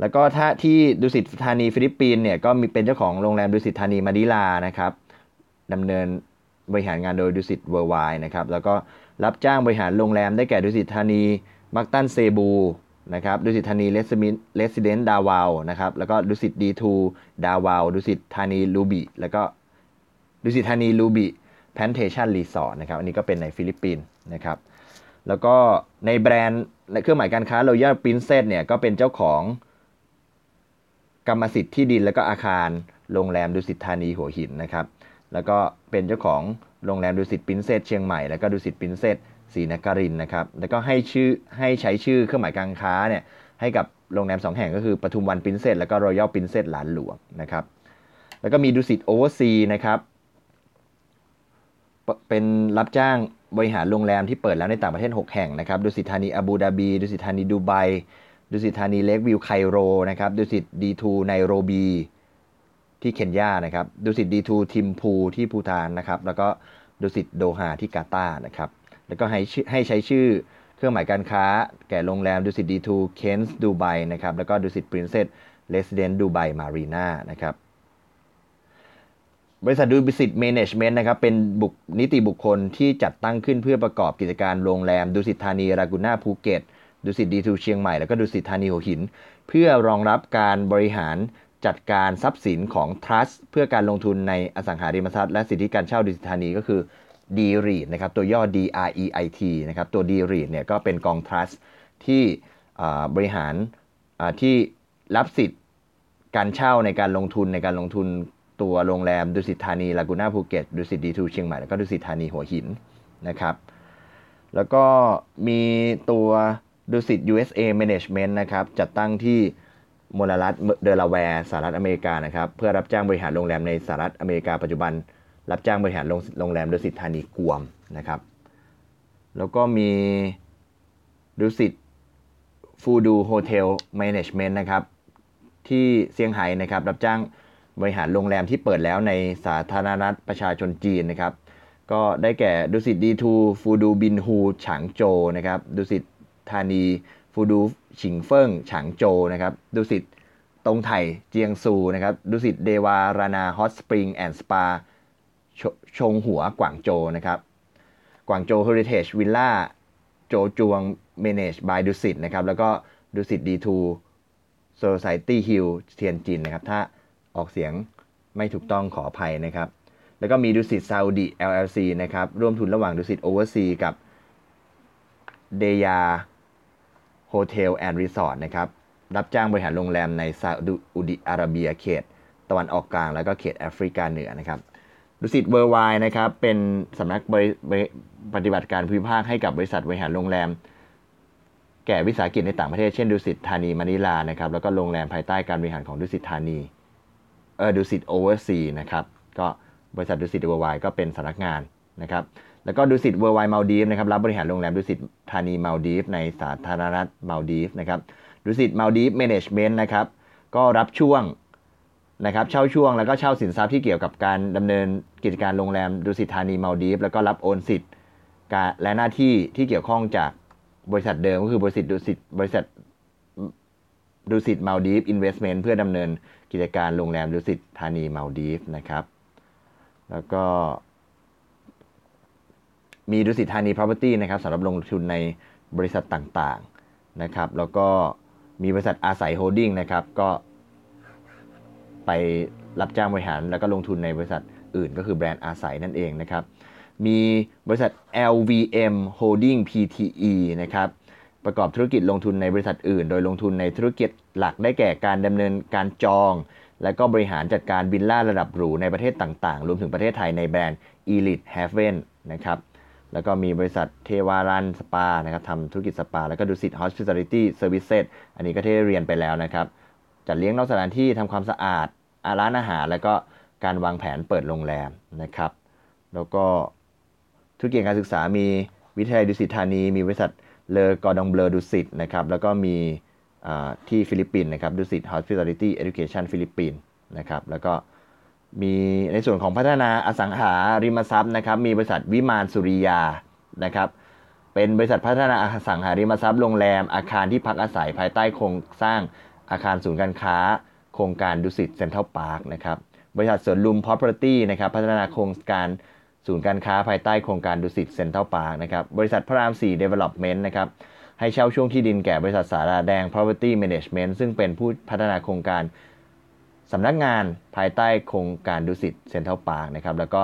แล้วก็ถ้าที่ดุสิตธานีฟิลิปปินส์เนี่ยก็มีเป็นเจ้าของโรงแรมดุสิตธานีมะนิลานะครับดำเนินบริหารงานโดยดุสิต Worldwide นะครับแล้วก็รับจ้างบริหารโรงแรมได้แก่ดุสิตธานีแมคตันเซบูนะครับดุสิตธานี Resi Residence ดาเวานะครับแล้วก็ดุสิต D2 ดาเวาดุสิตธานี Lubi แล้วก็ดุสิตธานี Lubi Plantation Resort นะครับอันนี้ก็เป็นในฟิลิปปินส์นะครับแล้วก็ในแบรนด์เครื่องหมายการค้า Royal Princess เนี่ยก็เป็นเจ้าของ กรรมสิทธิ์ที่ดินและก็อาคารโรงแรมดุสิตธานีหัวหินนะครับ แล้วก็เป็นเจ้าของโรงแรมดุสิต Princess เชียงใหม่แล้วก็ดุสิต Princessศรีนครินทร์นะครับ แล้วก็ให้ชื่อให้ใช้ชื่อเครื่องหมายการค้าเนี่ยให้กับโรงแรม 2 แห่งก็คือปทุมวัน Princess แล้วก็ Royal Princess หลานหลวงนะครับ แล้วก็มีดุสิต Overseas นะครับ เป็นรับจ้างบริหารโรงแรมที่เปิดแล้วในต่างประเทศ 6 แห่งนะครับดุสิตธานีอาบูดาบีดุสิตธานีดูไบ ดุสิตธานี LakeView ไคโรนะครับดุสิต D2 ไนโรบีที่เคนยานะครับดุสิต D2 ทิมพูที่ภูฏานนะครับ แล้วก็ดุสิตโดฮาที่กาตาร์นะครับ แล้วก็ให้ให้ใช้ชื่อเครื่องหมายการค้า แก่โรงแรม dusitD2 kenz ดูไบนะครับ แล้วก็ดุสิต Princess Residence ดูไบ Marina นะครับบริษัทดุสิต Management นะครับเป็นบุคนิติบุคคลที่จัดตั้งขึ้นเพื่อประกอบกิจการโรงแรมดุสิตธานีลากูน่าภูเก็ต dusitD2 เชียงใหม่แล้วก็ดุสิตธานีหัวหิน เพื่อรองรับการบริหารจัดการทรัพย์สินของ Trust เพื่อการลงทุนในอสังหาริมทรัพย์และสิทธิการเช่าดุสิตธานีก็คือ D REIT นะครับตัวย่อ D R E I T นะครับตัว d r e i t เนี่ยก็เป็นกอง Trust ที่บริหารที่รับสิทธิ์การเช่าในการลงทุนในการลงทุนตัวโรงแรมดุสิตธานีลากูน่าภูเก็ต dusitD2 เชียงใหม่แล้วก็ดุสิตธานีหัวหินนะครับ แล้วก็มีตัว ดุสิต USA Management นะครับจัดตั้งที่มลรัฐเดลาแวร์สหรัฐอเมริกานะครับเพื่อรับจ้างบริหารโรงแรมในสหรัฐอเมริกาปัจจุบัน รับจ้างบริหารโรงแรมดุสิตธานีกวมนะครับแล้วก็มีดุสิต Fudu Hotel Management นะครับที่เซี่ยงไฮ้นะครับรับจ้างบริหารโรงแรมที่เปิดแล้วในสาธารณรัฐประชาชนจีนนะครับก็ได้แก่ dusitD2 Fudu Binhu ฉางโจวนะครับดุสิต ธานี Fudu Qingfeng ฉางโจวนะครับดุสิตตงไถเจียงซูนะครับดุสิตเดวารานาฮอตสปริงแอนด์สปาชงหัวกวางโจนะครับกวางโจเฮอริเทจวิลล่าโจจวงเมเนจบายดุสิตนะครับแล้วก็ดุสิตดีทูโซซตี้ฮิลเทียนจินนะครับถ้าออกเสียงไม่ถูกต้องขออภัยนะครับ แล้วก็มีดุสิตซาอุดี LLC นะครับ ร่วมทุนระหว่างดุสิตโอเวอร์ซีกับเดยา Hotel and Resort นะครับ รับจ้างบริหารโรงแรมในซาอุดิอาระเบียเขต ตะวันออกกลาง แล้วก็เขตแอฟริกาเหนือนะครับดุสิต Worldwide นะครับ เป็นสำนักปฏิบัติการภูมิภาคให้กับบริษัทบริหารโรงแรม แก่วิสาหกิจในต่างประเทศเช่นดุสิตธานีมะนิลานะครับ แล้วก็โรงแรมภายใต้การบริหารของดุสิตธานี เออดุสิต Overseas นะครับ ก็บริษัทดุสิต Worldwide ก็เป็นสำนักงานนะครับ แล้วก็ดุสิต Worldwide มัลดีฟส์นะครับรับบริหารโรงแรมดุสิตธานีมัลดีฟส์ในสาธารณรัฐมัลดีฟส์นะครับดุสิตมัลดีฟส์ Management นะครับก็รับช่วงนะครับเช่าช่วงแล้วก็เช่าสินทรัพย์ที่เกี่ยวกับการดำเนินกิจการโรงแรมดุสิตธานีมัลดีฟส์แล้วก็รับโอนสิทธิ์การและหน้าที่ที่เกี่ยวข้องจากบริษัทเดิมก็คือบริษัทดุสิตบริษัทดุสิตมัลดีฟส์ Investment เพื่อดำเนินกิจการโรงแรมดุสิตธานีมัลดีฟส์นะครับแล้วก็ มีดุสิตธานี property นะครับสำหรับลงทุนในบริษัทต่างๆนะครับ แล้วก็มีบริษัทอาศัย Holding นะครับ ก็ไปรับจ้างบริหารแล้วก็ลงทุนในบริษัทอื่นก็คือแบรนด์อาศัยนั่นเองนะครับ มีบริษัท LVM Holding PTE นะครับประกอบธุรกิจลงทุนในบริษัทอื่น โดยลงทุนในธุรกิจหลักได้แก่การดำเนินการจอง และก็บริหารจัดการบินล่าระดับหรูในประเทศต่างๆ รวมถึงประเทศไทยในแบรนด์ Elite Haven นะครับ แล้วก็มีบริษัทเทวารันสปานะครับทำธุรกิจสปา แล้วก็ดุสิต Hospitality Services อันนี้ก็ที่เรียนไปแล้วนะครับ จัดเลี้ยงนอกสถานที่ทำความสะอาดอาร้านอาหาร แล้วก็การวางแผนเปิดโรงแรมนะครับ แล้วก็ธุรกิจการศึกษามีวิทยาลัยดุสิตธานี มีบริษัทเลอกอดองเบลดุสิตนะครับ แล้วก็มีที่ฟิลิปปินส์นะครับดุสิต Hospitality Education ฟิลิปปินส์นะครับ แล้วก็ มีในส่วนของพัฒนาอสังหาริมทรัพย์นะครับ มีบริษัทวิมานสุริยานะครับ เป็นบริษัทพัฒนาอสังหาริมทรัพย์โรงแรมอาคารที่พักอาศัยภายใต้โครงสร้างอาคารศูนย์การค้า โครงการดุสิตเซ็นทรัลพาร์คนะครับ บริษัทสวนลุม Property นะครับพัฒนาโครงการศูนย์การค้าภายใต้โครงการดุสิตเซ็นทรัลพาร์คนะครับ บริษัทพระราม4 Development นะครับ ให้เช่าช่วงที่ดินแก่บริษัทศาลาแดง Property Management ซึ่งเป็นผู้พัฒนาโครงการ สำนักงานภายใต้โครงการดุสิตเซ็นทรัลพาร์คนะครับแล้วก็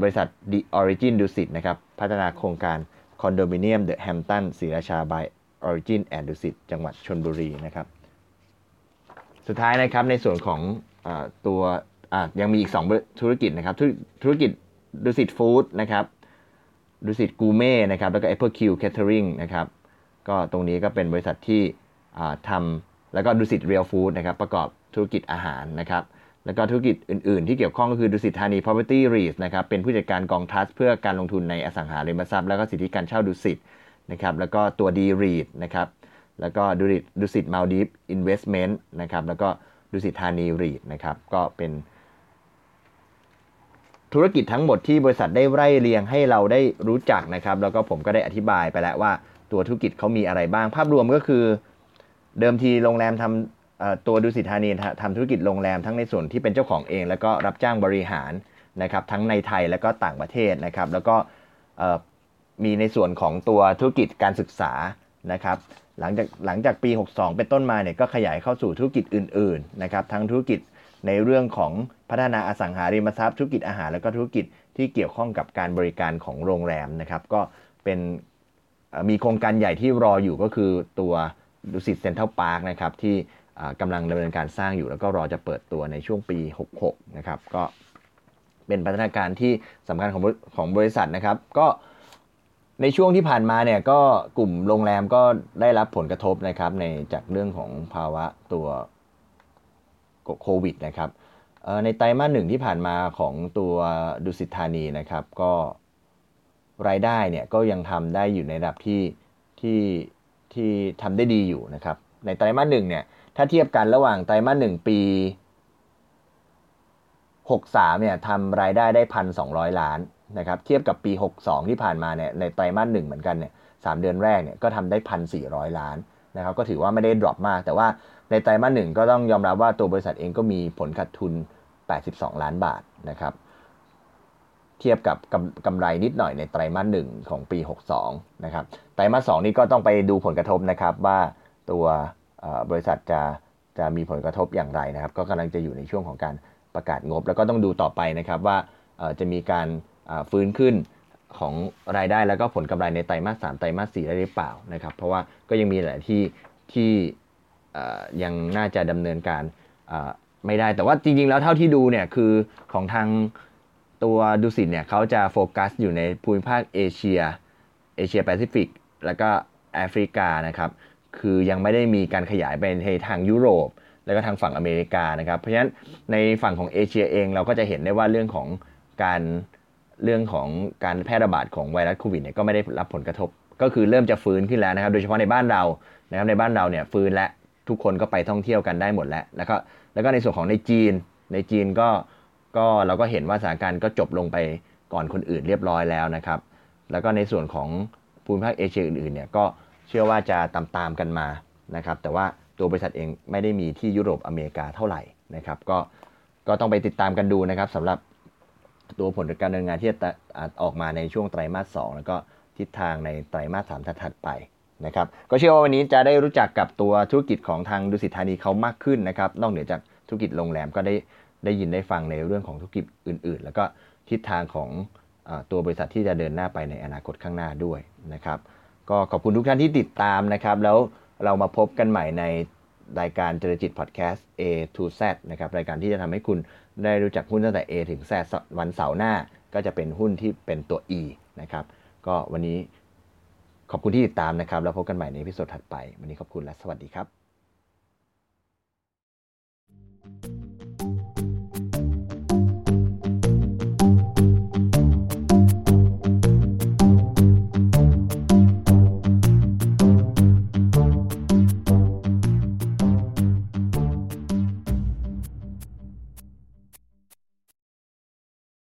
บริษัท The Origin ดุสิตนะครับพัฒนาโครงการคอนโดมิเนียม The Hampton ศรีราชา by Origin and ดุสิตจังหวัดชนบุรีนะครับสุดท้ายนะครับในส่วนของอตัวยังมีอีก 2 ธุรกิจนะครับธุรกิจดุสิต Foods นะครับดุสิตกูเม่นะครับแล้วก็ Epicure Catering นะครับก็ตรงนี้ก็เป็นบริษัทที่ทำแล้วก็ดุสิต Real Foods นะครับประกอบ ธุรกิจอาหารนะครับ แล้วก็ธุรกิจอื่น ๆ ที่เกี่ยวข้องก็คือดุสิตธานี property REIT นะครับเป็นผู้จัดการกอง Trust เพื่อการลงทุนในอสังหาริมทรัพย์ แล้วก็สิทธิการเช่าดุสิตนะครับแล้วก็ตัว D REIT นะครับแล้วก็ดุสิตดุสิตมัลดีฟส์ Investment นะครับแล้วก็ดุสิตธานี REIT นะครับก็เป็น ธุรกิจทั้งหมดที่บริษัทได้ไล่เรียงให้เราได้รู้จักนะครับ แล้วก็ผมก็ได้อธิบายไปแล้วว่าตัวธุรกิจเขามีอะไรบ้าง ภาพรวมก็คือ เดิมทีโรงแรมท ตัวดุสิตธานีทำธุรกิจโรงแรมทั้งในส่วนที่เป็นเจ้าของเอง แล้วก็รับจ้างบริหารนะครับทั้งในไทยแล้วก็ต่างประเทศนะครับ แล้วก็มีในส่วนของตัวธุรกิจการศึกษานะครับหลังจากหลังจากปี 62 เป็นต้นมาเนี่ยก็ขยายเข้าสู่ธุรกิจอื่นๆนะครับทั้งธุรกิจในเรื่องของพัฒนาอสังหาริมทรัพย์ธุรกิจอาหาร แล้วก็ธุรกิจที่เกี่ยวข้องกับการบริการของโรงแรมนะครับ ก็เป็นมีโครงการใหญ่ที่รออยู่ก็คือตัวดุสิตเซ็นทรัลพาร์คนะครับที่ กำลังดำเนินการสร้างอยู่แล้วก็รอจะเปิดตัวในช่วงปี 66 นะครับ ก็เป็นพัฒนาการที่สำคัญของของบริษัทนะครับ ก็ในช่วงที่ผ่านมาเนี่ยก็กลุ่มโรงแรมก็ได้รับผลกระทบนะครับ ในจากเรื่องของภาวะตัวโควิดนะครับในไตรมาสหนึ่งที่ผ่านมาของตัวดุสิตธานีนะครับ ก็รายได้เนี่ยก็ยังทำได้อยู่ในระดับที่ที่ที่ทำได้ดีอยู่นะครับ ในไตรมาสหนึ่งเนี่ย ถ้าเทียบกันระหว่างไตรมาสหนึ่งปี 63เนี่ยทำรายได้ได้พันสองล้านนะครับ เทียบกับปี 62 ที่ผ่านมาเนี่ยในไตรมาสหนึ่งเหมือนกันเนี่ยสเดือนแรกเนี่ยก็ทำได้พันสี่ล้านนะครับก็ถือว่าไม่ได้ดรอปมาก แต่ว่าในไตรมาสหนึ่งก็ต้องยอมรับว่าตัวบริษัทเองก็มีผลขาดทุน 82 ล้านบาทนะครับ เทียบกับกำกำไรนิดหน่อยในไตรมาสหนึ่งของปี 62 นะครับ ไตรมาสสนี่ก็ต้องไปดูผลกระทบนะครับว่าตัว บริษัทจะจะมีผลกระทบอย่างไรนะครับ ก็กำลังจะอยู่ในช่วงของการประกาศงบ แล้วก็ต้องดูต่อไปนะครับว่าจะมีการฟื้นขึ้นของรายได้แล้วก็ผลกำไรในไตรมาสสามไตรมาสสี่ได้หรือเปล่านะครับ เพราะว่าก็ยังมีหลายที่ที่ยังน่าจะดำเนินการไม่ได้แต่ว่าจริงๆ แล้วเท่าที่ดูเนี่ยคือของทางตัวดุสิตเนี่ยเขาจะโฟกัสอยู่ในภูมิภาคเอเชียเอเชียแปซิฟิกแล้วก็แอฟริกานะครับ คือยังไม่ได้มีการขยายไปในทางยุโรป แล้วก็ทางฝั่งอเมริกานะครับ เพราะฉะนั้นในฝั่งของเอเชียเองเราก็จะเห็นได้ว่าเรื่องของการเรื่องของการแพร่ระบาดของไวรัสโควิดเนี่ยก็ไม่ได้รับผลกระทบ ก็คือเริ่มจะฟื้นขึ้นแล้วนะครับ โดยเฉพาะในบ้านเรานะครับในบ้านเราเนี่ยฟื้นและทุกคนก็ไปท่องเที่ยวกันได้หมดแล้วแล้วก็แล้วก็ในส่วนของในจีน ในจีนก็ก็เราก็เห็นว่าสถานการณ์ก็จบลงไปก่อนคนอื่นเรียบร้อยแล้วนะครับ แล้วก็ในส่วนของภูมิภาคเอเชียอื่นๆเนี่ยก็ เชื่อว่าจะตามตามกันมานะครับแต่ว่าตัวบริษัทเองไม่ได้มีที่ยุโรปอเมริกาเท่าไหร่นะครับก็ก็ต้องไปติดตามกันดูนะครับสำหรับตัวผลการดำเนินงานที่จะออกมาในช่วงไตรมาส 2 แล้วก็ทิศทางในไตรมาส 3 ถัดไปนะครับก็เชื่อว่าวันนี้จะได้รู้จักกับตัวธุรกิจของทางดุสิตธานีเขามากขึ้นนะครับนอกเหนือจากธุรกิจโรงแรมก็ได้ได้ยินได้ฟังในเรื่องของธุรกิจอื่น ๆ แล้วก็ทิศทางของอตัวบริษัทที่จะเดินหน้าไปในอนาคตข้างหน้าด้วยนะครับ ก็ขอบคุณทุกท่านที่ติดตามนะครับ แล้วเรามาพบกันใหม่ในรายการเจริญจิตพอดแคสต์ A to Z นะครับ รายการที่จะทำให้คุณได้รู้จักหุ้นตั้งแต่ A ถึง Z วันเสาร์หน้า ก็จะเป็นหุ้นที่เป็นตัว E นะครับ ก็วันนี้ขอบคุณที่ติดตามนะครับ แล้วพบกันใหม่ในพิโซดถัดไป วันนี้ขอบคุณและสวัสดีครับ